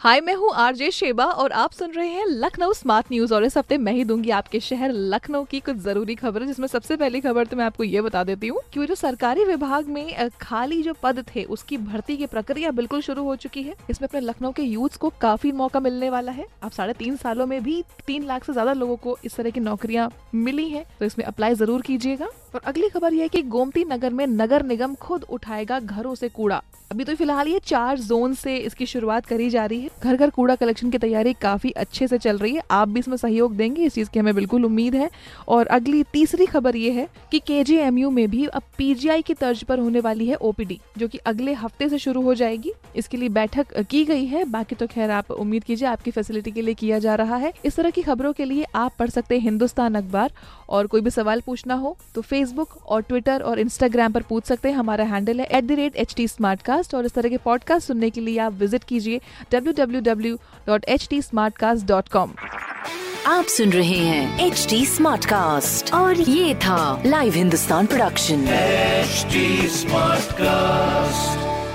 हाय, मैं हूँ RJ Sheba और आप सुन रहे हैं लखनऊ स्मार्ट न्यूज़ और इस हफ़्ते मैं ही दूँगी आपके शहर लखनऊ की कुछ ज़रूरी खबर, जिसमें सबसे पहली खबर तो मैं आपको ये बता देती हूँ कि जो सरकारी विभाग में खाली जो पद थे, उसकी भर्ती की प्रक्रिया बिल्कुल शुरू हो चुकी है। इसमें अपने लखनऊ के यूथ को काफ़ी मौका मिलने वाला है। अब साढ़े तीन सालों में भी तीन लाख से ज़्यादा लोगों को इस तरह की नौकरियाँ मिली है तो इसमें अप्लाई ज़रूर कीजिएगा। और अगली खबर यह है कि गोमती नगर में नगर निगम खुद उठाएगा घरों से कूड़ा। अभी तो फ़िलहाल ये चार जोन से इसकी शुरुआत करी जा रही है। घर घर कूड़ा कलेक्शन की तैयारी काफ़ी अच्छे से चल रही है। आप भी इसमें सहयोग देंगे, इस चीज़ की हमें बिल्कुल उम्मीद है। और अगली तीसरी खबर ये है कि के में भी अब पीजीआई की तर्ज पर होने वाली है ओपीडी, जो कि अगले हफ़्ते से शुरू हो जाएगी। इसके लिए बैठक की गई है। बाकी तो खैर आप उम्मीद कीजिए आपकी फैसिलिटी के लिए किया जा रहा है। इस तरह की खबरों के लिए आप पढ़ सकते हैं हिंदुस्तान अखबार। और कोई भी सवाल पूछना हो तो फेसबुक और ट्विटर और इंस्टाग्राम पर पूछ सकते हैं। हमारा हैंडल है at the rate H T और इस तरह के पॉडकास्ट सुनने के लिए आप विज़िट कीजिए www.htsmartcast.com आप सुन रहे हैं एच डी स्मार्ट कास्ट और ये था live Hindustan production smart Smartcast.